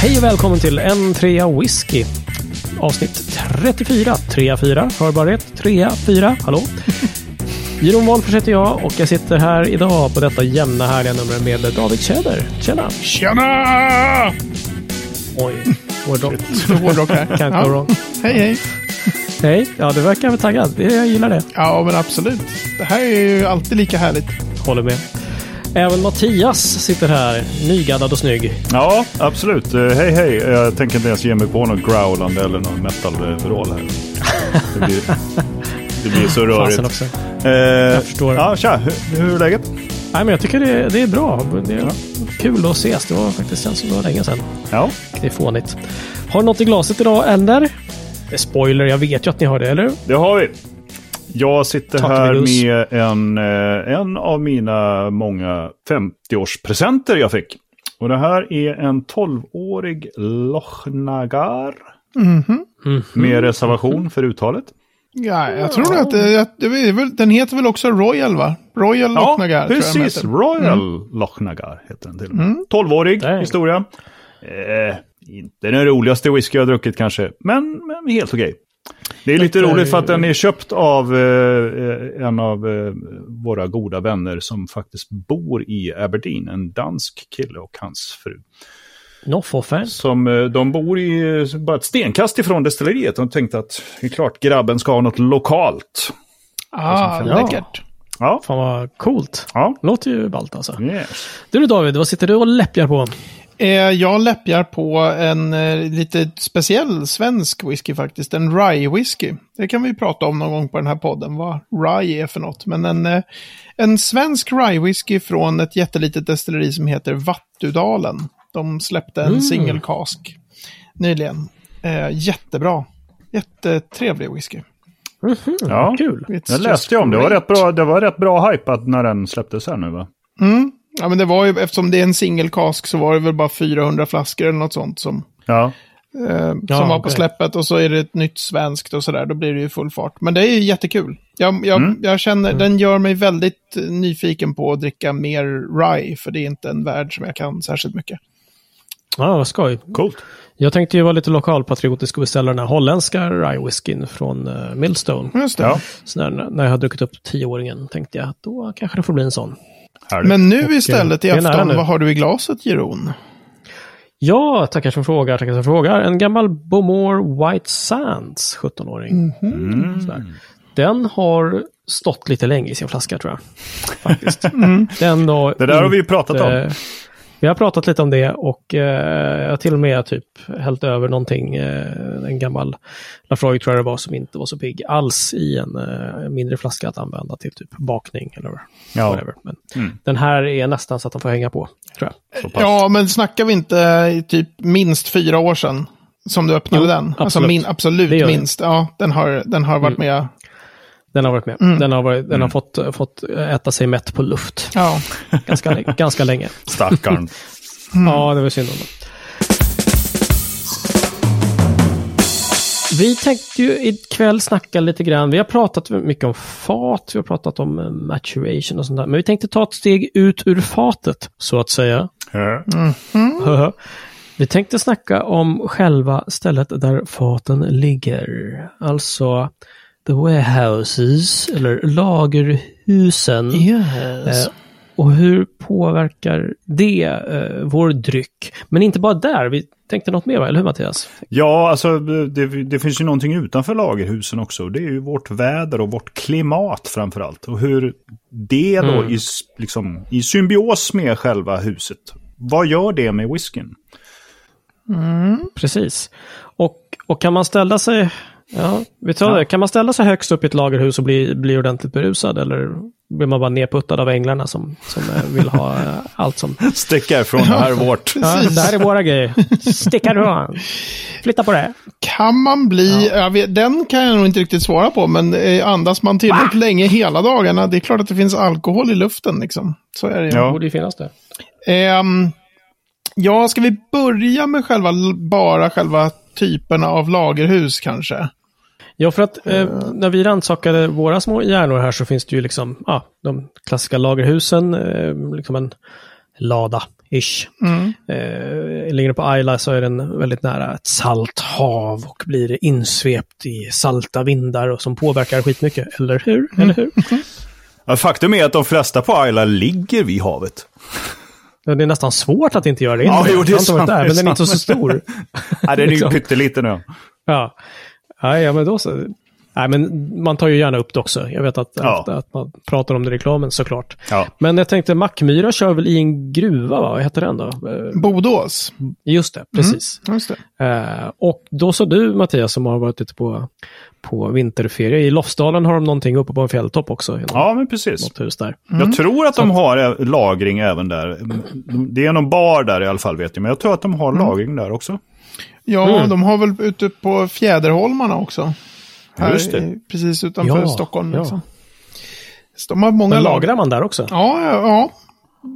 Hej och välkommen till en trea whisky. Avsnitt 34. Trea, fyra. Hörbarhet. Trea, fyra. Hallå? Jeroen Wahlfors heter jag och jag sitter här idag på detta jämna härliga nummer med David Tjäder. Tjena! Tjena! Oj, hårdrock. Hårdrock här. Can't Ja. Hej, hej. Hej, ja du verkar väl taggad. Det, jag gillar det. Ja, men absolut. Det här är ju alltid lika härligt. Håller med. Även Mattias sitter här, nygaddad och snygg. Ja, absolut. Eh, hej, hej. Jag tänker inte ens ge mig på något growlande eller någon metal-vrål här. Det blir, det blir så rörigt. Också. Eh, Jag förstår. Ja, tja. Hur, hur är läget? Nej, men jag tycker det, det är bra. Det är kul att ses. Det var faktiskt känns som det var länge sedan. Ja. Det är fånigt. Har ni något i glaset idag, eller? Det är spoiler, jag vet ju att ni har det, eller? Det har vi. Jag sitter Tack, här med en, eh, en av mina många 50-årspresenter jag fick. Och det här är en 12-årig Lochnagar. Mhm. Med reservation för uttalet. Ja, jag tror att det, att det är väl, den heter väl också Royal, va? Royal Ja, Lochnagar. tror jag den precis. Royal Lochnagar heter den till och med. 12-årig Dang. historia. Eh, inte den roligaste whisky jag har druckit kanske, men, men helt okej. Det är lite roligt för att den är köpt av eh, en av eh, våra goda vänner som faktiskt bor i Aberdeen. En dansk kille och hans fru. No for fan. Som, eh, de bor i eh, bara ett stenkast ifrån destilleriet. och tänkte att det är klart grabben ska ha något lokalt. Ah, Ja. läckert. Ja, Fan vad coolt. ja. Låter ju ballt alltså. Yes. Du David, vad sitter du och läppjar på? Eh, jag läppjar på en eh, lite speciell svensk whisky faktiskt. En rye whisky. Det kan vi prata om någon gång på den här podden, vad rye är för något. Men en, eh, en svensk rye whisky från ett jättelitet destilleri som heter Vattudalen. De släppte en Mm. single cask nyligen. Jättebra. Jättetrevlig whisky. Ja. Kul. It's Jag läste ju om det. Det var rätt bra, det var rätt bra hypat när den släpptes här nu va? Mm. Ja, men det var ju, eftersom det är en single cask så var det väl bara 400 flaskor eller något sånt som, Ja. eh, Ja, som var på okej. släppet. Och så är det ett nytt svenskt och sådär, då blir det ju full fart. Men det är ju jättekul. Jag, jag, Mm. jag känner, den gör mig väldigt eh, nyfiken på att dricka mer rye, för det är inte en värld som jag kan särskilt mycket. Ja, vad skoj. Coolt. Jag tänkte ju vara lite lokalpatriotisk och beställa den här holländska rye whiskyn från uh, Millstone. Just det. Ja, Så när, när jag har druckit upp tioåringen tänkte jag att då kanske det får bli en sån. Härligt. Men nu istället i afton, vad har du i glaset, Jeroen? Ja, tackar som frågar, tackar som frågar. En gammal Bowmore White Sands 17-åring. Mm. Sådär. Den har stått lite länge i sin flaska tror jag. Faktiskt. Den då Det där har vi ju pratat om. Vi har pratat lite om det och eh, jag har till och med typ hällt över någonting, eh, en gammal Lafroig tror jag det var, som inte var så pigg alls i en eh, mindre flaska att använda till typ bakning eller Ja. whatever. Men Mm. Den här är nästan så att den får hänga på, tror jag. Ja, men snackar vi inte typ minst fyra år sedan som du öppnade Jo, den? Alltså absolut. min, absolut minst. Ja, den har, den har varit med. Den har varit med. Den har, varit, den har fått, fått äta sig mätt på luft Ja. ganska, ganska länge. Stackarn. Ja, det var synd om det. Vi tänkte ju ikväll snacka lite grann. Vi har pratat mycket om fat, vi har pratat om eh, maturation och sånt där. Men vi tänkte ta ett steg ut ur fatet, så att säga. Ja. Vi tänkte snacka om själva stället där faten ligger. Alltså the warehouses, eller lagerhusen. Yes. Eh, och hur påverkar det eh, vår dryck? Men inte bara där, vi tänkte något mer, eller hur Mattias? ja, alltså det, det finns ju någonting utanför lagerhusen också. Det är ju vårt väder och vårt klimat framför allt. Och hur det då Mm. i, liksom, i symbios med själva huset. Vad gör det med whiskyn? Precis. Och, och kan man ställa sig, ja, vi tar Ja. det, kan man ställa sig högst upp i ett lagerhus och bli, bli ordentligt berusad? Eller blir man bara nedputtad av änglarna som, som eh, vill ha eh, allt som... Stick härifrån, det här är vårt. Ja, det här är våra grejer. Sticka du Flytta på det. Kan man bli, jag vet, den kan jag nog inte riktigt svara på, men eh, andas man tillräckligt länge hela dagarna, det är klart att det finns alkohol i luften liksom. Så är det ju. Det Ja. borde ju finnas det. Ehm, ja, ska vi börja med själva, bara själva typerna av lagerhus kanske? Ja, för att eh, när vi rannsakade våra små hjärnor här så finns det ju liksom, ja, de klassiska lagerhusen, eh, liksom en lada-ish. Mm. Eh, ligger på Ayla så är den väldigt nära ett salt hav och blir insvept i salta vindar och som påverkar skitmycket. Eller hur? Eller hur? Ja, faktum är att de flesta på Ayla ligger vid havet. Ja, Det är nästan svårt att inte göra det. Ja, jo, det är sant, där, det är men den är inte så stor. Nej, den är ju Liksom. pytteliten nu. Ja. Ja, ja men då så. Nej, men man tar ju gärna upp det också. Jag vet att, Ja. att, att man pratar om det i reklamen såklart. Ja. Men jag tänkte, Mackmyra kör väl i en gruva, va? Vad heter den då? Eh, Bodås. Just det, precis. Just det. Eh, och då så du, Mattias, som har varit ute på, på vinterferie. I Lofsdalen har de någonting uppe på en fjälltopp också. ja, men precis. Något hus där. Jag tror att de har ä- lagring även där. Det är någon bar där i alla fall vet jag, men jag tror att de har lagring där också. Ja, Mm. de har väl ute på Fjäderholmarna också. Här, Just det. Precis utanför Ja, Stockholm. ja. Liksom. Så de har många Men lagrar man där också? Ja, ja.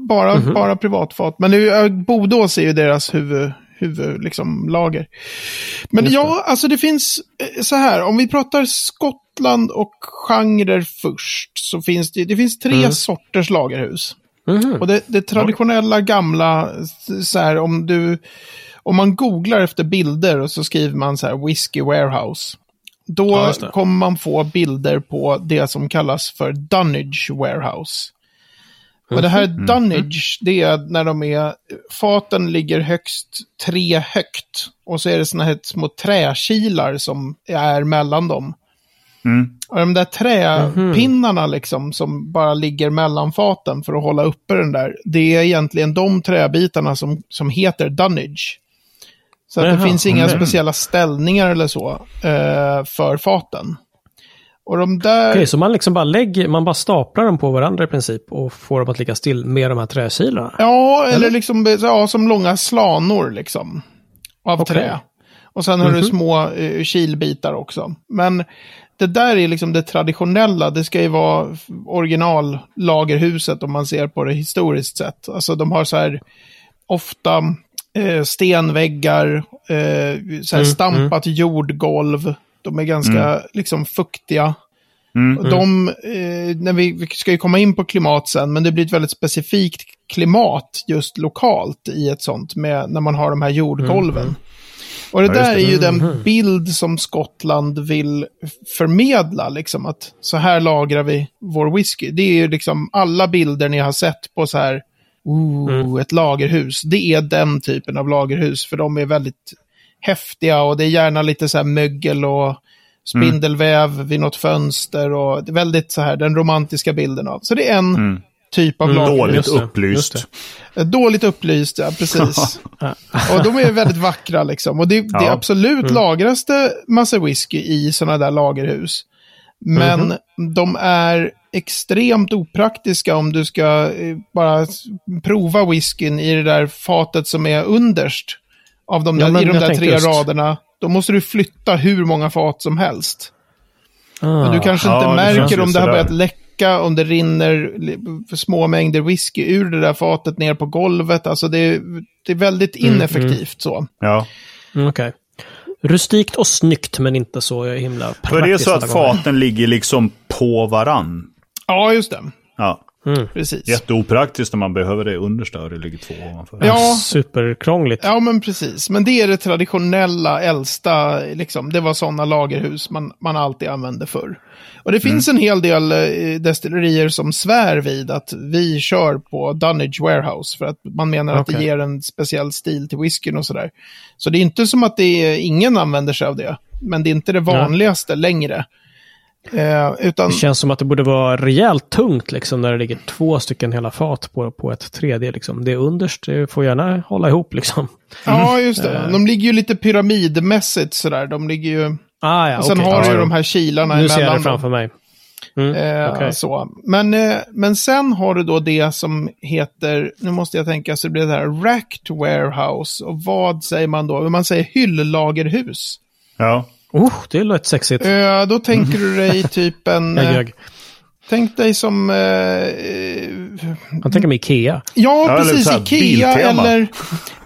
Bara, Mhm. bara privatfat. Men nu, Bodås är ju deras huvud, huvud liksom, lager. Men Just ja, alltså det finns eh, så här, om vi pratar Skottland och genrer först, så finns det, det finns tre Mm. sorters lagerhus. Mhm. Och det, det traditionella gamla, så här, om du, om man googlar efter bilder och så skriver man så här Whiskey Warehouse. Då Ja, kommer man få bilder på det som kallas för Dunnage Warehouse. Och det här Mhm. Dunnage, det är när de är, faten ligger högst tre högt. Och så är det såna här små träkilar som är mellan dem. Mm. Och de där träpinnarna liksom som bara ligger mellan faten för att hålla uppe den där. Det är egentligen de träbitarna som, som heter dunnage. Så att det Jaha, finns inga okej. speciella ställningar eller så eh, för faten. Och de där... Okej, så man liksom bara lägger, man bara staplar dem på varandra i princip och får dem att ligga still med de här träkilarna? Ja, eller, Eller? liksom ja, som långa slanor liksom. Av Okej. trä. Och sen har du Mhm. små eh, kilbitar också. Men det där är liksom det traditionella. Det ska ju vara originallagerhuset om man ser på det historiskt sett. Alltså de har så här ofta eh, stenväggar, eh, så här Mm, stampat jordgolv. De är ganska liksom fuktiga. Mm. De, eh, när vi, vi ska ju komma in på klimat sen, men det blir ett väldigt specifikt klimat just lokalt i ett sånt, med, när man har de här jordgolven. Och det Ja, där det. är ju den bild som Skottland vill förmedla, liksom att så här lagrar vi vår whisky. Det är ju liksom alla bilder ni har sett på så här, ooh, ett lagerhus. Det är den typen av lagerhus, för de är väldigt häftiga och det är gärna lite så här mögel och spindelväv vid något fönster och det väldigt så här den romantiska bilden av. Så det är en Mm. typ av Mm, lagerhus. Dåligt det, upplyst. Eh, Dåligt upplyst, ja precis. och de är väldigt vackra liksom. Och det, det är Ja. absolut lagras det massa whisky i sådana där lagerhus. Men de är extremt opraktiska om du ska eh, bara prova whiskyn i det där fatet som är underst. Av de Ja, där, men I de där tre just- raderna. Då måste du flytta hur många fat som helst. Ah, Men du kanske Ja, inte det märker ju om det har börjat läcka, om det rinner små mängder whisky ur det där fatet ner på golvet. Alltså det är, det är väldigt Mm, ineffektivt så. Ja. mm, Okej. Rustikt och snyggt men inte så himla praktiskt. För det är så att faten ligger liksom på varann. Ja, just det. Ja. Mm. Precis. Jätteopraktiskt när man behöver det understa och det ligger två ovanför. Ja. Superkrångligt. Ja, men precis. Men det är det traditionella, äldsta, liksom. Det var sådana lagerhus man, man alltid använde förr. Och det finns en hel del eh, destillerier som svär vid att vi kör på Dunnage Warehouse. För att man menar att det ger en speciell stil till whiskyn och sådär. Så det är inte som att det är, ingen använder sig av det. Men det är inte det vanligaste längre. Eh, utan, Det känns som att det borde vara rejält tungt liksom när det ligger två stycken hela fat på, på ett tredje. Liksom. Det underst det får gärna hålla ihop liksom. ja, just det. Eh. De ligger ju lite pyramidmässigt sådär. De ligger ju... Ah, ja, och sen okej. har du Ja, ju de här kilarna Nu ser jag emellan. det framför mig. Mm, Eh, så. Men, eh, men sen har du då det som heter, nu måste jag tänka så det blir det här Racked Warehouse. Och vad säger man då? Man säger hylllagerhus. Ja. Oh, det låter sexigt. Eh, då tänker du dig typ en... Jag eh, ljög. tänk dig som... Eh, eh, Man tänker mig Ikea. ja, Ja, eller precis. här, Ikea Biltema. eller,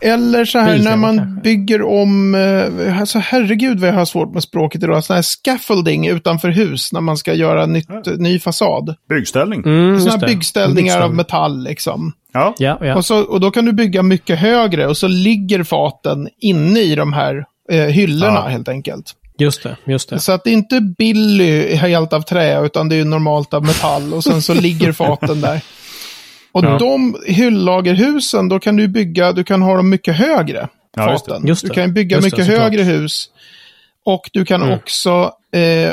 eller så här Biltema när man kanske. bygger om... Eh, alltså herregud vad jag har svårt med språket idag. Sån här scaffolding utanför hus när man ska göra nytt, ny fasad. Byggställning. Mm, Sådana det. byggställningar av metall liksom. Ja, Ja, ja. Och, så, och då kan du bygga mycket högre och så ligger faten inne i de här eh, hyllorna Ja. helt enkelt. Just det. Just det. Så att det är inte Billy helt av trä, utan det är normalt av metall. Och sen så ligger faten där. Och Ja. de hyllagerhusen, då kan du bygga, du kan ha dem mycket högre. Ja, just det. faten. Just Du det. kan bygga Just det, mycket såklart. högre hus. Och du kan Mm. också, eh,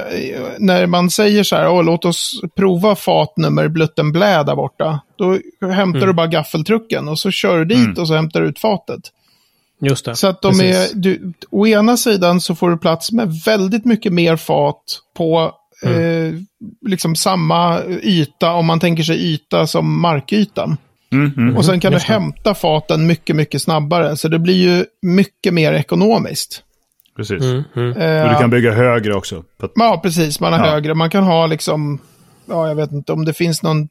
när man säger så här, Åh, låt oss prova fat nummer Blutten Blä där borta. Då hämtar Mm. du bara gaffeltrucken och så kör du dit Mm. och så hämtar du ut fatet. Just det. Så att de Precis. är, du, å ena sidan så får du plats med väldigt mycket mer fat på Mm. eh, liksom samma yta, om man tänker sig yta som markytan. mm, mm. Och sen kan du hämta faten mycket, mycket snabbare. Så det blir ju mycket mer ekonomiskt. precis. Mm, mm. Eh, Och du kan bygga högre också. Att- Ja, precis. Man har Ja. högre. Man kan ha liksom, ja, jag vet inte om det finns någon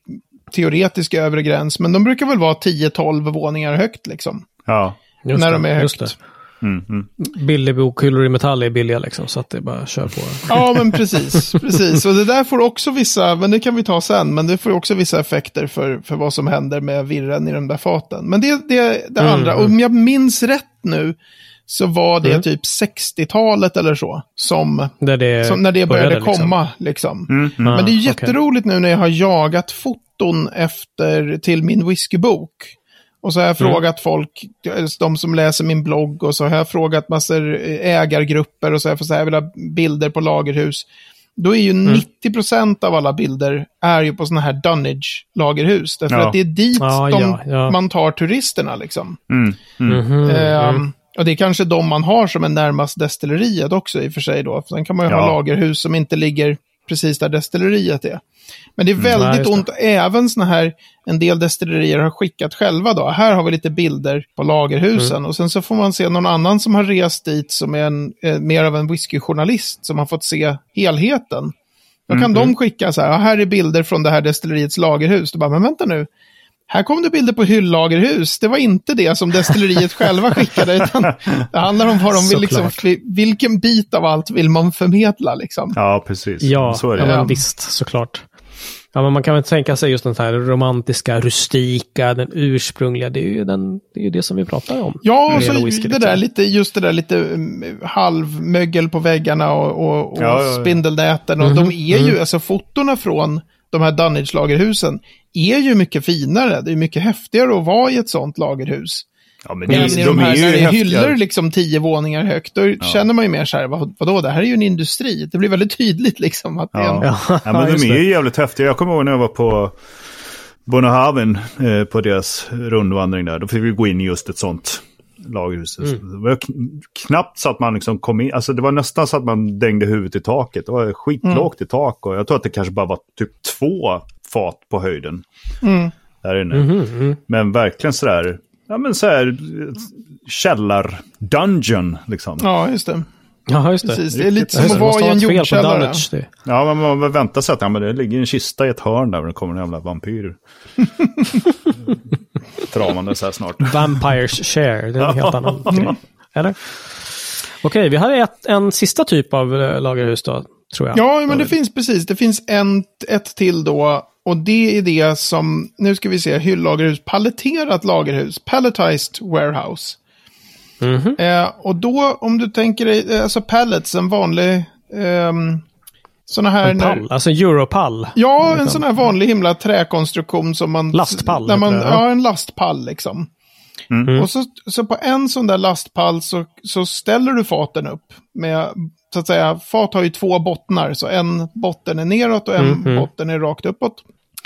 teoretisk övre gräns, men de brukar väl vara 10-12 våningar högt liksom. Ja. Just när det, de är just högt. Mm, mm. det. Billig bokhyllor i metall är billiga liksom, så att det är bara kör på. Ja, men precis. precis. Och det där får också vissa, men det kan vi ta sen, men det får också vissa effekter för, för vad som händer med virren i de där faten. Men det det, det Mm, andra. mm. Om jag minns rätt nu, så var det Mm. typ 60-talet eller så, som, Där det som när det började började, liksom. komma. Liksom. Mm, mm. Ah, Men det är okej. jätteroligt nu när jag har jagat foton efter, till min whiskybok. Och så har jag Mm. frågat folk, de som läser min blogg, och så har jag frågat massor eh, ägargrupper och så har jag fått säga jag vill ha bilder på lagerhus. Då är ju Mm. 90% av alla bilder är ju på sådana här Dunnage lagerhus. Därför Ja. att det är dit Ja, de, ja, ja. man tar turisterna liksom. Mm, mm. Mhm, Ehm, mm. och det är kanske de man har som är närmast destilleriet också i och för sig då. Sen kan man ju ha lagerhus som inte ligger precis där destilleriet är. Men det är Mm. Nej, väldigt det. ont, även såna här, en del destillerier har skickat själva då. Här har vi lite bilder på lagerhusen. Mm. Och sen så får man se någon annan som har rest dit som är en, eh, mer av en whiskyjournalist som har fått se helheten. Då kan Mm, de skicka så här, "Ja, här är bilder från det här destilleriets lagerhus. Då bara, men vänta nu. Här kom det bilder på hyllagerhus. Det var inte det som destilleriet själva skickade. Utan det handlar om vad de vill, liksom, vilken bit av allt vill man förmedla. Liksom. Ja, precis. Ja, så är det. ja men visst, såklart. Ja, men man kan väl tänka sig just den här romantiska, rustika, den ursprungliga. Det är ju, den, det, är ju det som vi pratar om. Ja, så whisky, det liksom. där lite, just det där lite um, halvmögel på väggarna och, och, och Ja, ja, ja. spindelnäten. Och Mhm, de är ju, mhm. alltså fotona från de här Dunnage-lagerhusen är ju mycket finare. Det är mycket häftigare att vara i ett sånt lagerhus. Ja, men Men det, de de här, är ju när det hyllor liksom tio våningar högt, då känner man ju mer så här, vad, vadå, det här är ju en industri. Det blir väldigt tydligt liksom att det är en, Ja. Ja, Ja, men de är ju jävligt häftiga. Jag kommer ihåg när jag var på Bonahaven eh, på deras rundvandring där. Då fick vi gå in i just ett sånt lagerhus. Mm. Det var kn- knappt så att man liksom kom in. Alltså det var nästan så att man dängde huvudet i taket. Det var skitlågt Mm. i tak och jag tror att det kanske bara var typ två fat på höjden. Mm. Där inne. Mhm, mm. Men verkligen sådär, ja men sådär källar-dungeon liksom. Ja, just det. Ja, just det. Precis, det är lite Ja, som att vara i en jordkällare. Det. men man man väntar sig att ja, men det ligger en kista i ett hörn där och det kommer en jävla vampyr. Travande så här snart. Vampires share, det är en helt annan grej. Eller? Okej, vi har ett, en sista typ av eh, lagerhus då, tror jag. Ja, men det finns precis. Det finns en, ett till då. Och det är det som, nu ska vi se, hyllagerhus, paletterat lagerhus, palletized warehouse. Mhm. Eh, och då, om du tänker dig, eh, alltså pallets, en vanlig, ehm, såna här... En pall, alltså Europall. Ja, en Liksom. sån här vanlig himla träkonstruktion som man... Lastpall Där man, ja. en lastpall liksom. Mm. Och så, så på en sån där lastpall så, så ställer du faten upp med, så att säga, fat har ju två bottnar, så en botten är neråt och en Mhm. botten är rakt uppåt.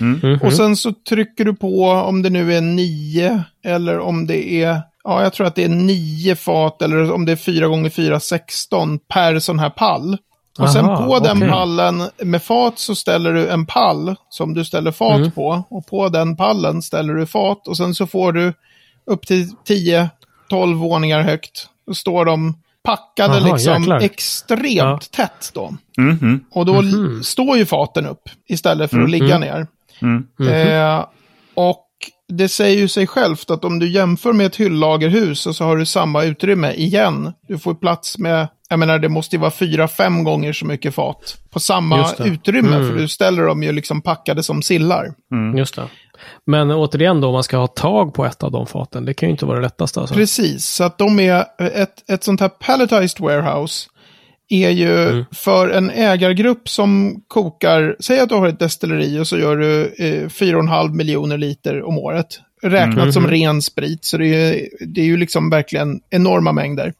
Mhm. Och sen så trycker du på om det nu är nio eller om det är, ja jag tror att det är nio fat eller om det är fyra gånger fyra, 16 per sån här pall. Och sen Aha, på den pallen med fat så ställer du en pall som du ställer fat Mm. på. Och på den pallen ställer du fat och sen så får du upp till 10-12 våningar högt. Då står de packade Aha, liksom jäklar. extremt Ja. tätt då. Mhm. Och då Mhm. står ju faten upp istället för att ligga ner. Mm. Mhm. Eh, och det säger ju sig självt att om du jämför med ett hyllagerhus så, så har du samma utrymme igen. Du får plats med jag menar det måste ju vara fyra, fem gånger så mycket fat på samma utrymme. Mm. För du ställer dem ju liksom packade som sillar. Just det. Men återigen då, om man ska ha tag på ett av de faten, det kan ju inte vara det lättaste. Alltså. Precis, så att de är ett, ett sånt här palletized warehouse är ju Mm. för en ägargrupp som kokar, säg att du har ett destilleri och så gör du eh, 4,5 miljoner liter om året. Räknat Mm. som ren sprit, så det är, det är ju liksom verkligen enorma mängder.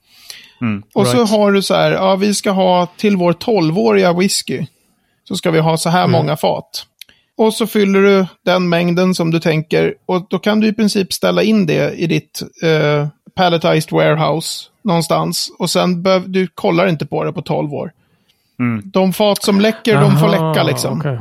Mm. Och så Right. har du så här, ja vi ska ha till vår 12-åriga whisky, så ska vi ha så här Mm. många fat. Och så fyller du den mängden som du tänker och då kan du i princip ställa in det i ditt eh, palletized warehouse någonstans. Och sen behöv, du kollar inte på det på 12 år. Mm. De fat som läcker, de får Aha, läcka liksom. okej.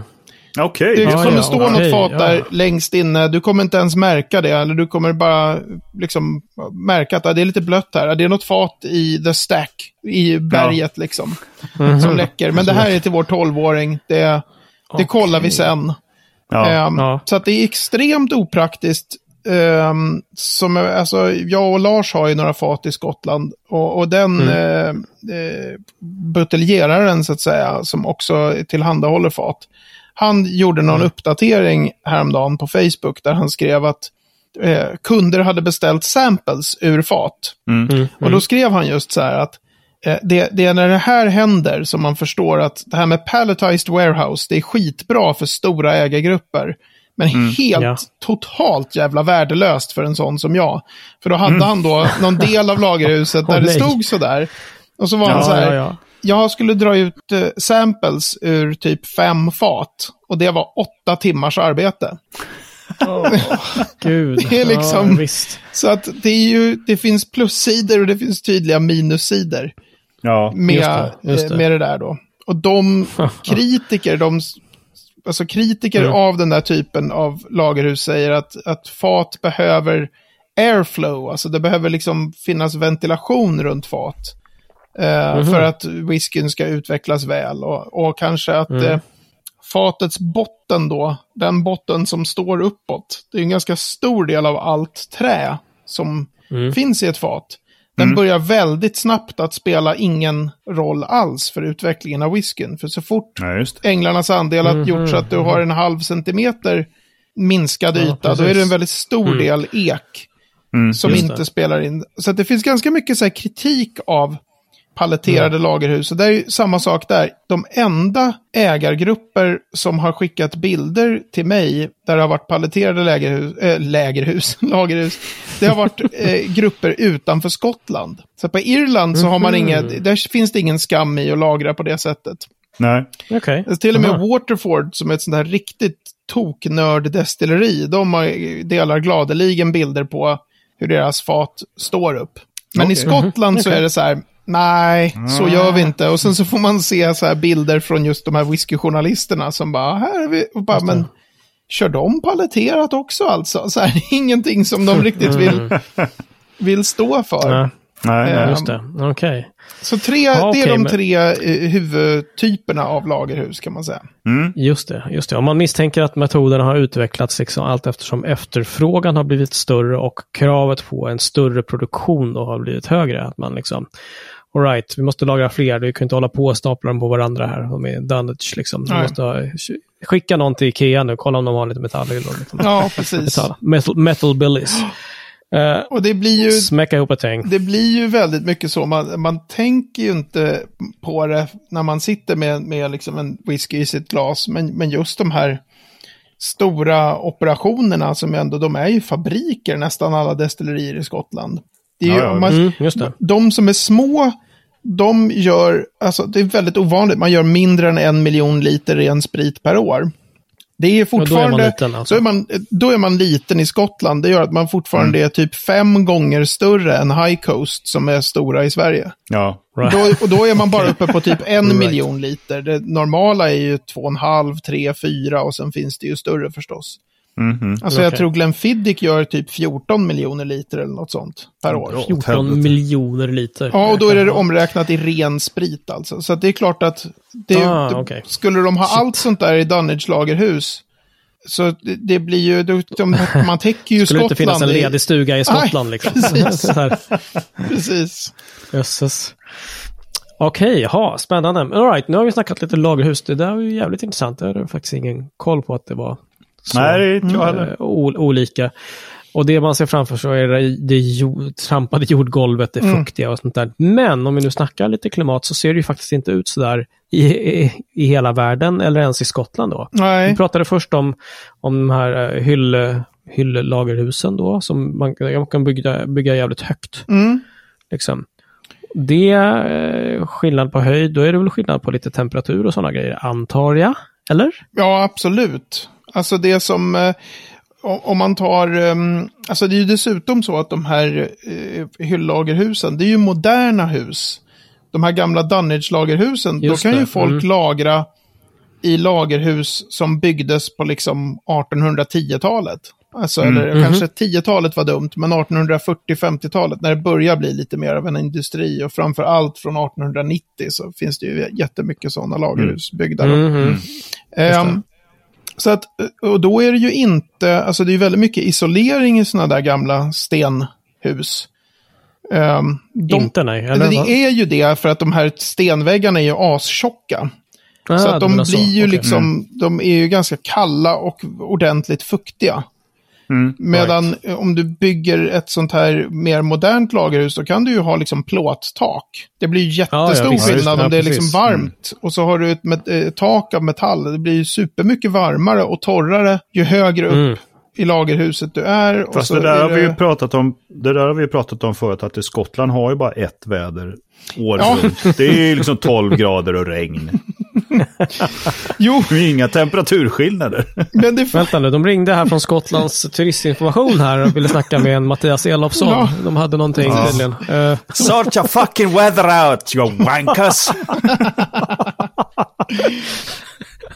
Okej. Det Ja, kommer ja, stå okej, något fat ja. där längst inne. Du kommer inte ens märka det. Eller du kommer bara liksom märka att ah, det är lite blött här. Det är något fat i the stack, i berget liksom. Mhm. Som läcker. Men det här är till vår 12-åring. Det, det kollar vi sen. Ja. Ehm, Ja. Så att det är extremt opraktiskt. Ehm, som, alltså, jag och Lars har ju några fat i Skottland. Och, och den Mm. eh, eh, buteljeraren så att säga, som också tillhandahåller fat. Han gjorde någon Mm. uppdatering häromdagen på Facebook där han skrev att eh, kunder hade beställt samples ur fat. Mm, Och då skrev han just så här att det, det är när det här händer som man förstår att det här med palletized warehouse, det är skitbra för stora ägargrupper. Men helt, Ja. totalt jävla värdelöst för en sån som jag. För då hade han då någon del av lagerhuset där Åh, det stod så där. Och så var han så Ja, här, ja, ja. jag skulle dra ut eh, samples ur typ fem fat. Och det var åtta timmars arbete. Gud. Det är liksom- Ja, visst. Så att det, är ju, det finns plussidor och det finns tydliga minussidor. Ja. med Just det, just det. med det där då. Och de kritiker, de, alltså kritiker Mm. av den där typen av lagerhus säger att, att fat behöver airflow, alltså det behöver liksom finnas ventilation runt fat. Eh, Mhm. För att whiskyn ska utvecklas väl och, och kanske att Mm. eh, fatets botten då, den botten som står uppåt, det är en ganska stor del av allt trä som Mm. finns i ett fat. Den börjar väldigt snabbt att spela ingen roll alls för utvecklingen av whiskyn. För så fort ja, änglarnas andel har gjort så att du har en halv centimeter minskad Ja, yta, då är precis. det en väldigt stor Mm. del ek Mm. som inte det. spelar in. Så att det finns ganska mycket så här kritik av paletterade lagerhus. Och det är ju samma sak där. De enda ägargrupper som har skickat bilder till mig där det har varit paletterade lägerhus, äh, lägerhus, lagerhus, det har varit eh, grupper utanför Skottland. Så på Irland så har man Mhm. inget, där finns det ingen skam i att lagra på det sättet. Nej. Okej. Alltså, Till och med Aha. Waterford som är ett sånt här riktigt toknörd-destilleri, de har, delar gladeligen bilder på hur deras fat står upp. Men i Okej. Skottland så är det så här, nej, så gör vi inte. Och sen så får man se så här bilder från just de här whiskyjournalisterna som bara, här är vi, och bara, men kör de paletterat också alltså? Så här, ingenting som de riktigt vill, vill stå för. Nej, Eh, nej. just det. Okej. Så tre, Ja, det är de men- tre eh, huvudtyperna av lagerhus kan man säga. Mm. Just det, just det. Om man misstänker att metoderna har utvecklats liksom allt eftersom efterfrågan har blivit större och kravet på en större produktion då har blivit högre. Att man liksom, all right, vi måste lagra fler, vi kan inte hålla på och stapla dem på varandra här. De är dunnage liksom. Nej. måste ha, skicka någon till Ikea nu, kolla om de har lite metall. Eller lite Ja, precis. metall. Metal, metal billies. Eh, Och det blir ju, smäcka ihop ett gäng. det blir ju väldigt mycket så. Man, man tänker ju inte på det när man sitter med, med liksom en whisky i sitt glas. Men, men just de här stora operationerna som ändå, de är ju fabriker, nästan alla destillerier i Skottland. Det är ju, Ja, ja. man, Mm, just det. De som är små, de gör, alltså det är väldigt ovanligt, man gör mindre än en miljon liter ren sprit per år. Det är då är fortfarande, man liten, alltså. då, är man, då är man liten i Skottland. Det gör att man fortfarande är typ fem gånger större än High Coast som är stora i Sverige. Ja. Right. Då, och då är man bara uppe på typ en Right. miljon liter. Det normala är ju två och en halv, tre, fyra och sen finns det ju större förstås. Mhm. Alltså jag Okej. tror Glenfiddich gör typ 14 miljoner liter eller något sånt per år. Bra. 14 helvete. miljoner liter. Ja, och då är det omräknat i ren sprit alltså. Så att det är klart att det, Ah, det, okej. skulle de ha allt sånt där i Dunnage lagerhus, så det, det blir ju, de, de, man täcker ju Skulle det inte finnas Skottland. en ledig stuga i Skottland liksom? precis. Precis. Jösses. Okej, jaha, spännande. All right, nu har vi snackat lite lagerhus. Det där var ju jävligt intressant. Jag hade faktiskt ingen koll på att det var så Nej, inte jag heller. eh, olika. Och det man ser framför sig är det, det jord, trampade jordgolvet, det Mm. fuktiga och sånt där. Men om vi nu snackar lite klimat så ser det ju faktiskt inte ut så där i, i, i hela världen eller ens i Skottland då. Vi Nej, pratade först om, om de här eh, hyll, hylllagerhusen då, som man, man kan bygga, bygga jävligt högt. mm. Liksom. Det är eh, skillnad på höjd, då är det väl skillnad på lite temperatur och sådana grejer, antar jag? Eller? ja absolut. Alltså det som, eh, om man tar, ehm, alltså det är ju dessutom så att de här eh, hyllagerhusen, det är ju moderna hus. De här gamla Dunnage-lagerhusen, då kan ju det, folk mm. lagra i lagerhus som byggdes på liksom 1810-talet. Alltså, eller Mhm. kanske 10-talet var dumt, men 1840-50-talet när det börjar bli lite mer av en industri och framför allt från 1890 så finns det ju jättemycket sådana lagerhus byggda. då. Mhm. Så att, och då är det ju inte, alltså det är väldigt mycket isolering i sådana där gamla stenhus. Ehm, de, Inte nej. Eller, det är ju det för att de här stenväggarna är ju astjocka. Ah, så att de blir ju Okej. liksom, de är ju ganska kalla och ordentligt fuktiga. Mm. Medan eh, om du bygger ett sånt här mer modernt lagerhus, då kan du ju ha liksom plåttak. Det blir Ja, jättestor ja, visst. skillnad Ja, om det är liksom varmt. Och så har du ett met- eh, tak av metall. Det blir ju supermycket varmare och torrare ju högre upp Mm. i lagerhuset du är. Fast det där, är har vi ju pratat om, det där har vi ju pratat om förut, att i Skottland har ju bara ett väder år Ja. runt. Det är ju liksom 12 grader och regn. Jo, Det är inga temperaturskillnader. men det, Vänta nu, de ringde här från Skottlands turistinformation här och ville snacka med en Mattias Elofsson. Ja. De hade någonting Ja. tydligen. Eh, Sort your fucking weather out, you wankers!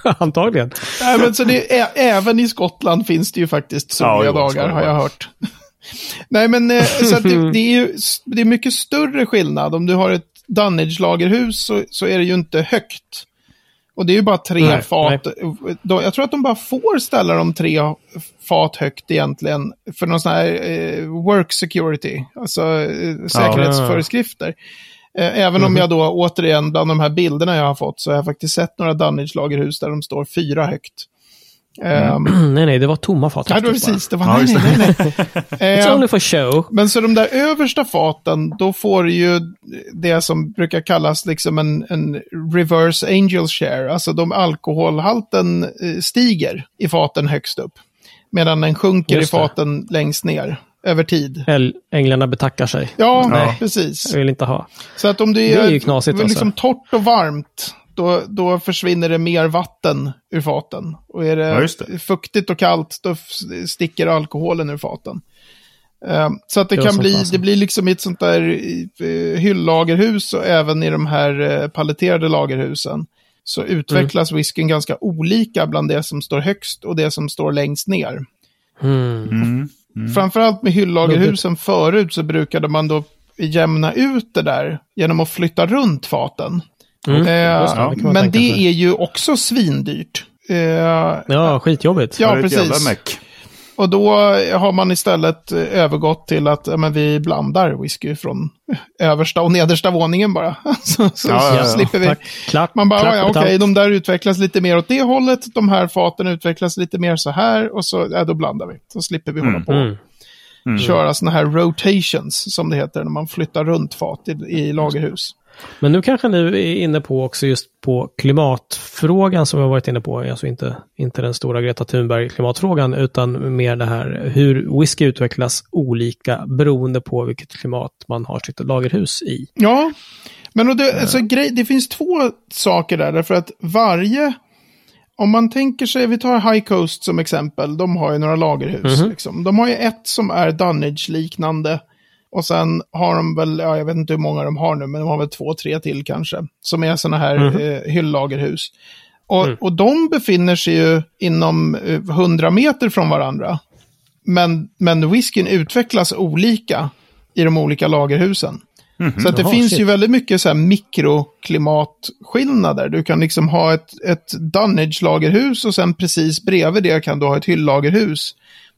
antagligen. Nej, men så det är, även i Skottland finns det ju faktiskt soliga Ja, dagar, har jag hört. Nej, men eh, så att det, det, är ju, det är mycket större skillnad. Om du har ett Dunnage-lagerhus så, så är det ju inte högt. Och det är ju bara tre Nej, fat. Då, jag tror att de bara får ställa dem tre fat högt egentligen. För någon sån här eh, work security, alltså eh, säkerhetsföreskrifter. Eh, Även om jag då återigen, bland de här bilderna jag har fått, så har jag faktiskt sett några Dunnage-lagerhus där de står fyra högt. Ehm, nej, nej, det var tomma fat. Ja, det var precis. Det var, Ja, nej, nej, nej, nej. It's Eh, only for show. men så de där översta faten, då får du ju det som brukar kallas liksom en, en reverse angel share. Alltså de alkoholhalten eh, stiger i faten högst upp. Medan den sjunker Just i det. faten längst ner över tid. Änglarna betackar sig. Ja, Nej. precis. Jag vill inte ha. Så att om det Det är, är ju knasigt, liksom alltså. torrt och varmt, då, då försvinner det mer vatten ur faten. Och är det, Ja, det. fuktigt och kallt, då sticker alkoholen ur faten. Eh, så att det, Det kan bli, fasen. det blir liksom i ett sånt där uh, hyllagerhus och även i de här uh, paletterade lagerhusen. Så utvecklas Mm. whiskyn ganska olika bland det som står högst och det som står längst ner. Mm. Mm. Framförallt med hyllagerhusen förut så brukade man då jämna ut det där genom att flytta runt faten. Mm. Eh, det, men det sig. är ju också svindyrt. Eh, Ja, skitjobbigt. Ja, precis. och då har man istället eh, övergått till att ja, men vi blandar whisky från översta och nedersta våningen bara. så så, Ja, så ja, ja. slipper vi. Tack. Klapp, Man bara, ja, okej, betalt. de där utvecklas lite mer åt det hållet, de här faten utvecklas lite mer så här och så, ja, då blandar vi. Så slipper vi hålla på Mm. köra sådana här rotations, som det heter, när man flyttar runt fat i, i lagerhus. Men nu kanske ni är inne på också just på klimatfrågan som vi har varit inne på. Alltså inte, inte den stora Greta Thunberg-klimatfrågan utan mer det här hur whisky utvecklas olika beroende på vilket klimat man har sitt lagerhus i. Ja, men och det, alltså, grej, det finns två saker där, därför att varje... Om man tänker sig, vi tar High Coast som exempel, de har ju några lagerhus. Mhm. Liksom. De har ju ett som är Dunnage-liknande. Och sen har de väl, ja, jag vet inte hur många de har nu, men de har väl två, tre till kanske. Som är sådana här Mhm. eh, hylllagerhus. Och, Mm. och de befinner sig ju inom eh, 100 meter från varandra. Men, men whiskyn utvecklas olika i de olika lagerhusen. Så att det Jaha, finns shit. ju väldigt mycket så här mikroklimatskillnader. Du kan liksom ha ett, ett Dunnage-lagerhus och sen precis bredvid det kan du ha ett hylllagerhus.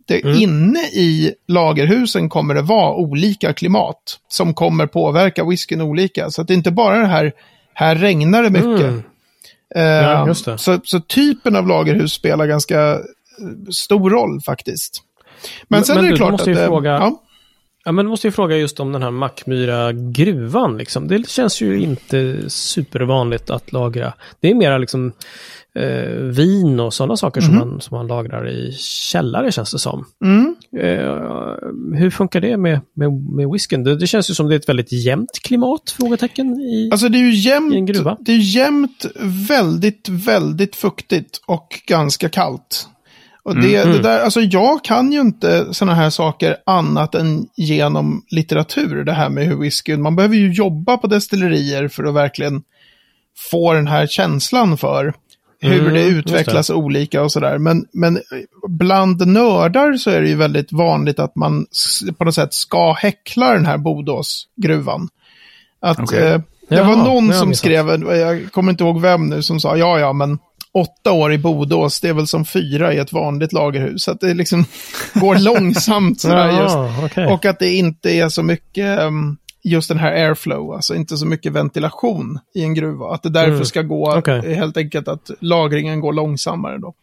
Det, Inne i lagerhusen kommer det vara olika klimat som kommer påverka whiskyn olika. Så att det är inte bara det här, här regnar det mycket. Mm. Eh, Ja, just det. Så, så typen av lagerhus spelar ganska eh, stor roll faktiskt. Men, Men- sen men är det du, klart måste att... eh, fråga- Ja, Ja, men då måste jag fråga just om den här Mackmyra gruvan. Liksom. Det känns ju inte supervanligt att lagra. Det är mera liksom eh, vin och sådana saker som, man, som man lagrar i källare känns det som. mm. Eh, hur funkar det med, med, med whiskyn? Det, det känns ju som det är ett väldigt jämnt klimat? Frågetecken. I... Alltså det är ju I en jämnt, gruva? det är jämnt väldigt, väldigt fuktigt och ganska kallt. Och det, Mm. det där, alltså jag kan ju inte sådana här saker annat än genom litteratur, det här med hur whiskyn, man behöver ju jobba på destillerier för att verkligen få den här känslan för hur Mm, det just utvecklas olika och sådär. Men, men bland nördar så är det ju väldigt vanligt att man på något sätt ska häckla den här Bodåsgruvan. Att Okej. eh, det Jaha, var det någon jag som skrev, jag kommer inte ihåg vem nu, som sa ja, ja, men åtta år i Bodås, det är väl som fyra i ett vanligt lagerhus. Så att det liksom går långsamt sådär just. Ja, okej. Och att det inte är så mycket um, just den här airflow, alltså inte så mycket ventilation i en gruva. Att det därför Mm. ska gå Okej. helt enkelt att lagringen går långsammare då.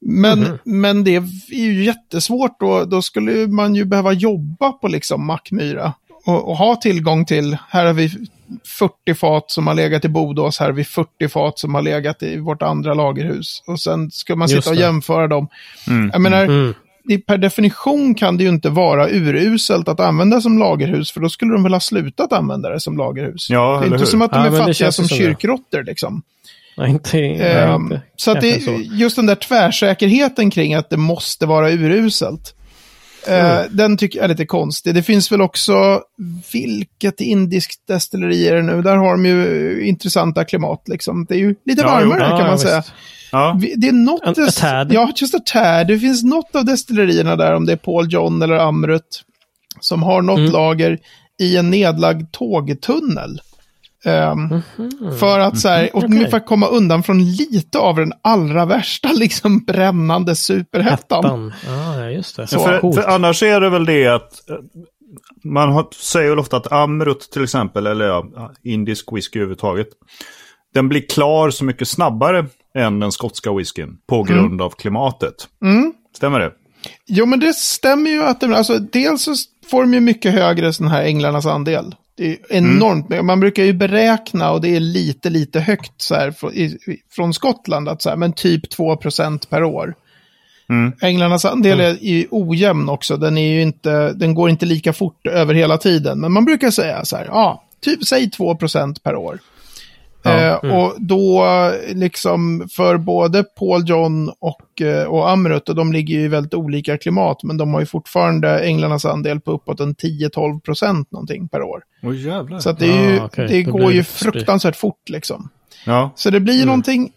Men, Mhm. men det är ju jättesvårt då, då skulle man ju behöva jobba på liksom Mackmyra. Och, och ha tillgång till, här har vi 40 fat som har legat i Bodås, här har vi 40 fat som har legat i vårt andra lagerhus. Och sen ska man sitta och jämföra dem. Mm. Jag menar, Mm. Per definition kan det ju inte vara uruselt att använda som lagerhus, för då skulle de väl ha slutat använda det som lagerhus. Ja, det är inte hur? som att de Ja, är det fattiga som som kyrkråttor liksom. Nej, inte, nej, Ehm, inte. så att det, Kanske just den där tvärsäkerheten kring att det måste vara uruselt. eh, Mm. Den tycker jag är lite konstig. Det finns väl också, vilket indiskt destilleri är det nu? Där har de ju intressanta klimat liksom. Det är ju lite Ja, varmare jo. kan Ja, man visst. Ja. Det är något... A- a tad. Ja, just a tad. Det finns något av destillerierna där, om det är Paul John eller Amrut, som har något Mm. lager i en nedlagd tågtunnel. Ehm, För att så här, Okej. okay. för att komma undan från lite av den allra värsta liksom brännande superhettan. Ettan. Ja, just det. Så för, för annars är det väl det att eh, man har, säger väl ofta att Amrut till exempel, eller ja, indisk whisky överhuvudtaget, den blir klar så mycket snabbare än den skotska whiskyn på grund av klimatet. Mm. Stämmer det? Jo, men det stämmer ju att det, alltså, dels så får de ju mycket högre sån här änglarnas andel. Det är enormt mycket. Man brukar ju beräkna, och det är lite, lite högt så här från, i, från Skottland, att så här, men typ 2% per år. Mm. Änglarnas andel är ju ojämn också. Den, är ju inte, den går inte lika fort över hela tiden. Men man brukar säga så här, ja, typ säg 2% per år. Ja, Eh, Och då liksom för både Paul John och, eh, och Amrut, och de ligger ju i väldigt olika klimat, men de har ju fortfarande änglarnas andel på uppåt en 10-12 procent någonting per år. Jävlar. Så att det, är ju, Ah, okej. det Då går ju det fruktansvärt fort liksom. Ja. Så det blir Mm. någonting,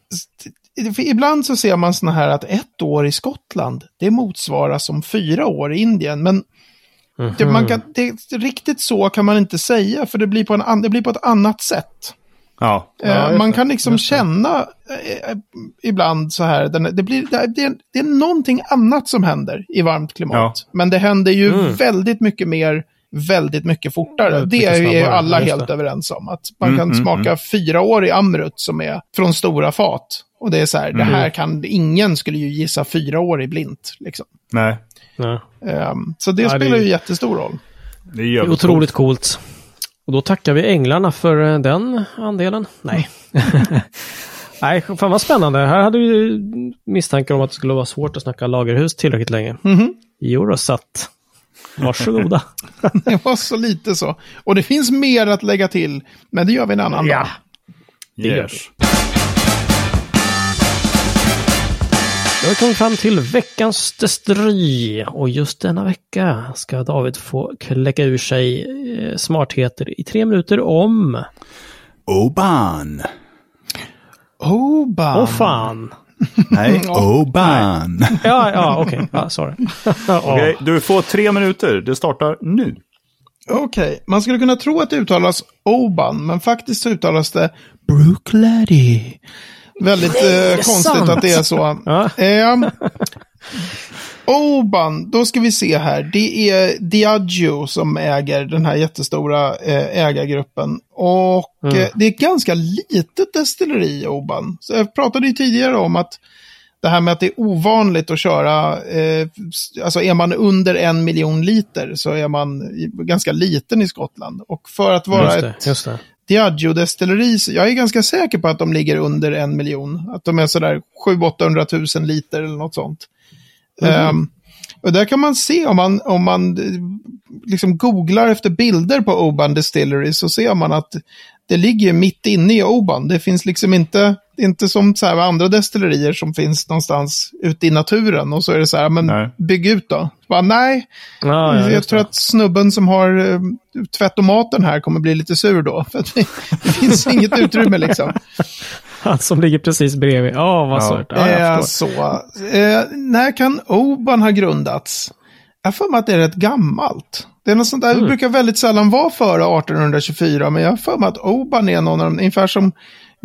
ibland så ser man såna här att ett år i Skottland, det motsvaras som fyra år i Indien, men det, Mhm. man kan, det, riktigt så kan man inte säga, för det blir på, en, det blir på ett annat sätt. Ja. Eh, Ja, man kan liksom känna eh, ibland så här, den, det, blir, det, det, är- det är någonting annat som händer i varmt klimat. Ja. Men det händer ju Mm. väldigt mycket mer, väldigt mycket fortare. Väldigt det är ju alla just helt det. överens om. Att man Mm, kan mm, smaka fyra år i Amrut som är från stora fat. Och det är så här, det Mm. här kan, ingen skulle ju gissa fyra år i blint. Liksom. Nej. Ja. Ehm, så det Ja, spelar ju jättestor roll. Det är Det är otroligt coolt. Och då tackar vi änglarna för eh, den andelen. Nej. Nej, fan vad spännande. Här hade vi misstankar om att det skulle vara svårt att snacka lagerhus tillräckligt länge. Mhm. Eurosat. Varsågoda. Det var så lite så. Och det finns mer att lägga till, men det gör vi en annan dag. coolt. gör Yes. Då har vi kommit fram till veckans destilleri. Och just denna vecka ska David få kläcka ur sig eh, smartheter i tre minuter om... Oban. Oban. Åh fan! Nej, Oban. Ja, ja, okej. Ja, sorry. Okej, du får tre minuter. Det startar nu. Okej, man skulle kunna tro att det uttalas Oban, men faktiskt så uttalas det Brooklady. Väldigt eh, konstigt att det är så. Ja. Eh, Oban, då ska vi se här. Det är Diageo som äger den här jättestora eh, ägargruppen. Och Mm. eh, det är ett ganska litet destilleri, Oban. Så jag pratade ju tidigare om att det här med att det är ovanligt att köra, eh, alltså är man under en miljon liter så är man i- ganska liten i Skottland. Och för att vara Just det, ett just det. Diageo-destilleri, jag är ganska säker på att de ligger under en miljon. Att de är sådär 700 000 liter eller något sånt. Ehm, och där kan man se om man, om man eh, liksom googlar efter bilder på Oban Distillery så ser man att det ligger mitt inne i Oban. Det finns liksom inte, inte som så här andra destillerier som finns någonstans ute i naturen och så är det så här, men Nej. bygg ut då. Bara, nej, Ja, ja, jag tror det. att snubben som har uh, tvättomaten här kommer bli lite sur då. För det, det finns inget utrymme liksom. Han som ligger precis bredvid. Ja, vad Ja. surt. Ja, Eh, så, eh, när kan Oban ha grundats? Jag för mig att det är rätt gammalt. Det är något sånt där, Mm. brukar väldigt sällan vara före 1824, men jag har för mig att Oban är någon av ungefär som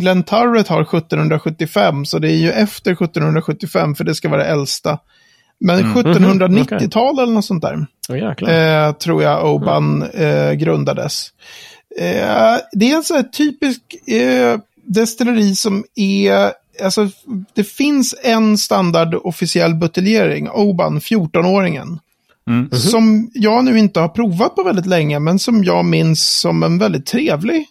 Glen Turret har 1775, så det är ju efter 1775, för det ska vara det äldsta. Men Mm. 1790-tal eller något sånt där. Jäklar. eh, tror jag Oban eh, grundades. Eh, det är en sån här typisk eh, destilleri som är, alltså det finns en standard officiell buteljering, Oban, 14-åringen. Som jag nu inte har provat på väldigt länge, men som jag minns som en väldigt trevlig.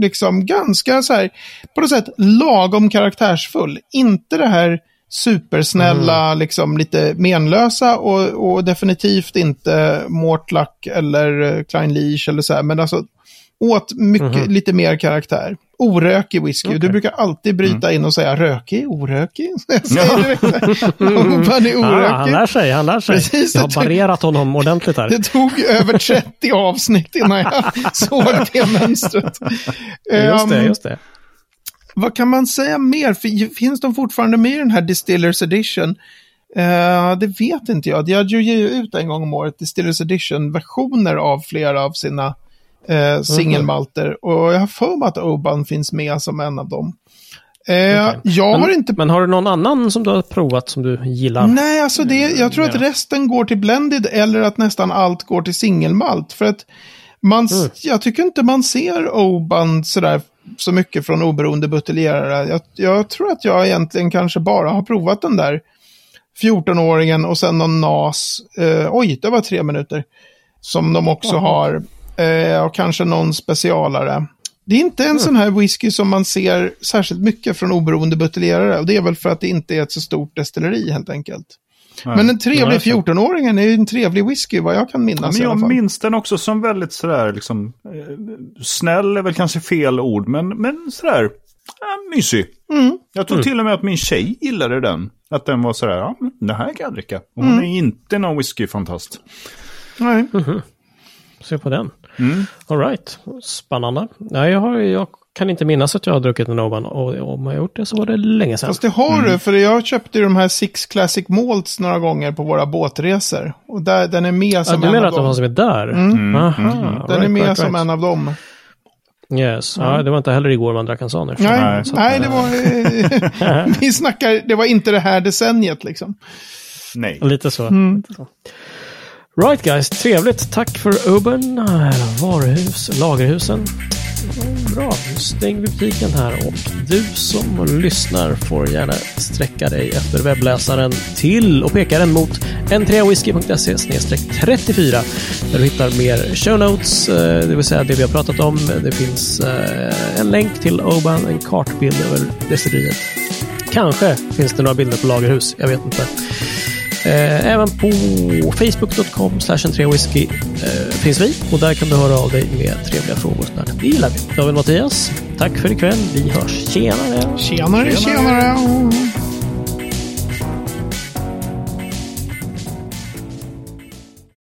Liksom ganska så här, på något sätt lagom karaktärsfull. Inte det här supersnälla, liksom lite menlösa och, och definitivt inte Mortlack eller eh, Klein Leash eller så här. Men alltså åt mycket, lite mer karaktär. Orökig whisky. Du brukar alltid bryta in och säga rökig, orökig. Jag säger det. Oban är Ah, han orökig. lär sig, han lär sig. Precis, jag jag har barrerat honom ordentligt här. Det tog över 30 avsnitt innan jag såg det mönstret. Just det, Ehm, just det. Vad kan man säga mer? Fi- Finns de fortfarande med i den här Distillers Edition? Eh, det vet inte jag. Diageo ger ju ut en gång om året Distillers Edition-versioner av flera av sina eh, singelmalter. Och jag har för mig att Oban finns med som en av dem. Eh, Okej. Jag har men, inte men har du någon annan som du har provat som du gillar? Nej, alltså det, jag tror att resten går till blended eller att nästan allt går till singelmalt. För att man, Mm. jag tycker inte man ser Oban sådär så mycket från oberoende buteljerare. Jag, jag tror att jag egentligen kanske bara har provat den där 14-åringen och sen någon NAS. Eh, oj, det var tre minuter. Som de också har. Eh, och kanske någon specialare. Det är inte en Mm. sån här whisky som man ser särskilt mycket från oberoende buteljerare. Och det är väl för att det inte är ett så stort destilleri helt enkelt. Men en trevlig Nej, så- 14-åringen är ju en trevlig whisky vad jag kan minnas Men i alla jag fall. minns den också som väldigt sådär, liksom, eh, snäll är väl kanske fel ord, men, men sådär, eh, mysig. Mm. Jag tror till och med att min tjej gillade den. Att den var sådär, ja, men det här kan jag dricka. Och Mm. hon är inte någon whiskyfantast. Nej. Se på den. Mm. All right. Spännande. Nej, jag, har, jag kan inte minnas att jag har druckit en Oban. Och om jag gjort det så var det länge sedan. Fast det har Mm. du, för jag köpte ju de här Six Classic Malts några gånger på våra båtresor. Och där, den är med Ja, som du en menar av att det var dem. som är där? Mm. Aha, Den är right, med right, som right. en av dem. Yes. Ja, det var inte heller igår man drack en sån. Nej, Så att, nej det var... vi snackar, det var inte det här decenniet liksom. Nej. Lite så. Mm. Lite så. Right guys, trevligt. Tack för Urban, varuhus, lagerhusen. Bra, nu stänger vi butiken här och du som lyssnar får gärna sträcka dig efter webbläsaren till och peka den mot entreawhisky.se 34 där du hittar mer show notes, eh, det vill säga det vi har pratat om. Det finns eh, en länk till Oban, en kartbild över destilleriet. Kanske finns det några bilder på lagerhus, jag vet inte. Eh, även på facebook.com whisky eh, finns vi och där kan du höra av dig med trevliga frågor. Det gillar vi. David Mattias, tack för ikväll. Vi hörs. Tjenare! Tjenare, tjenare.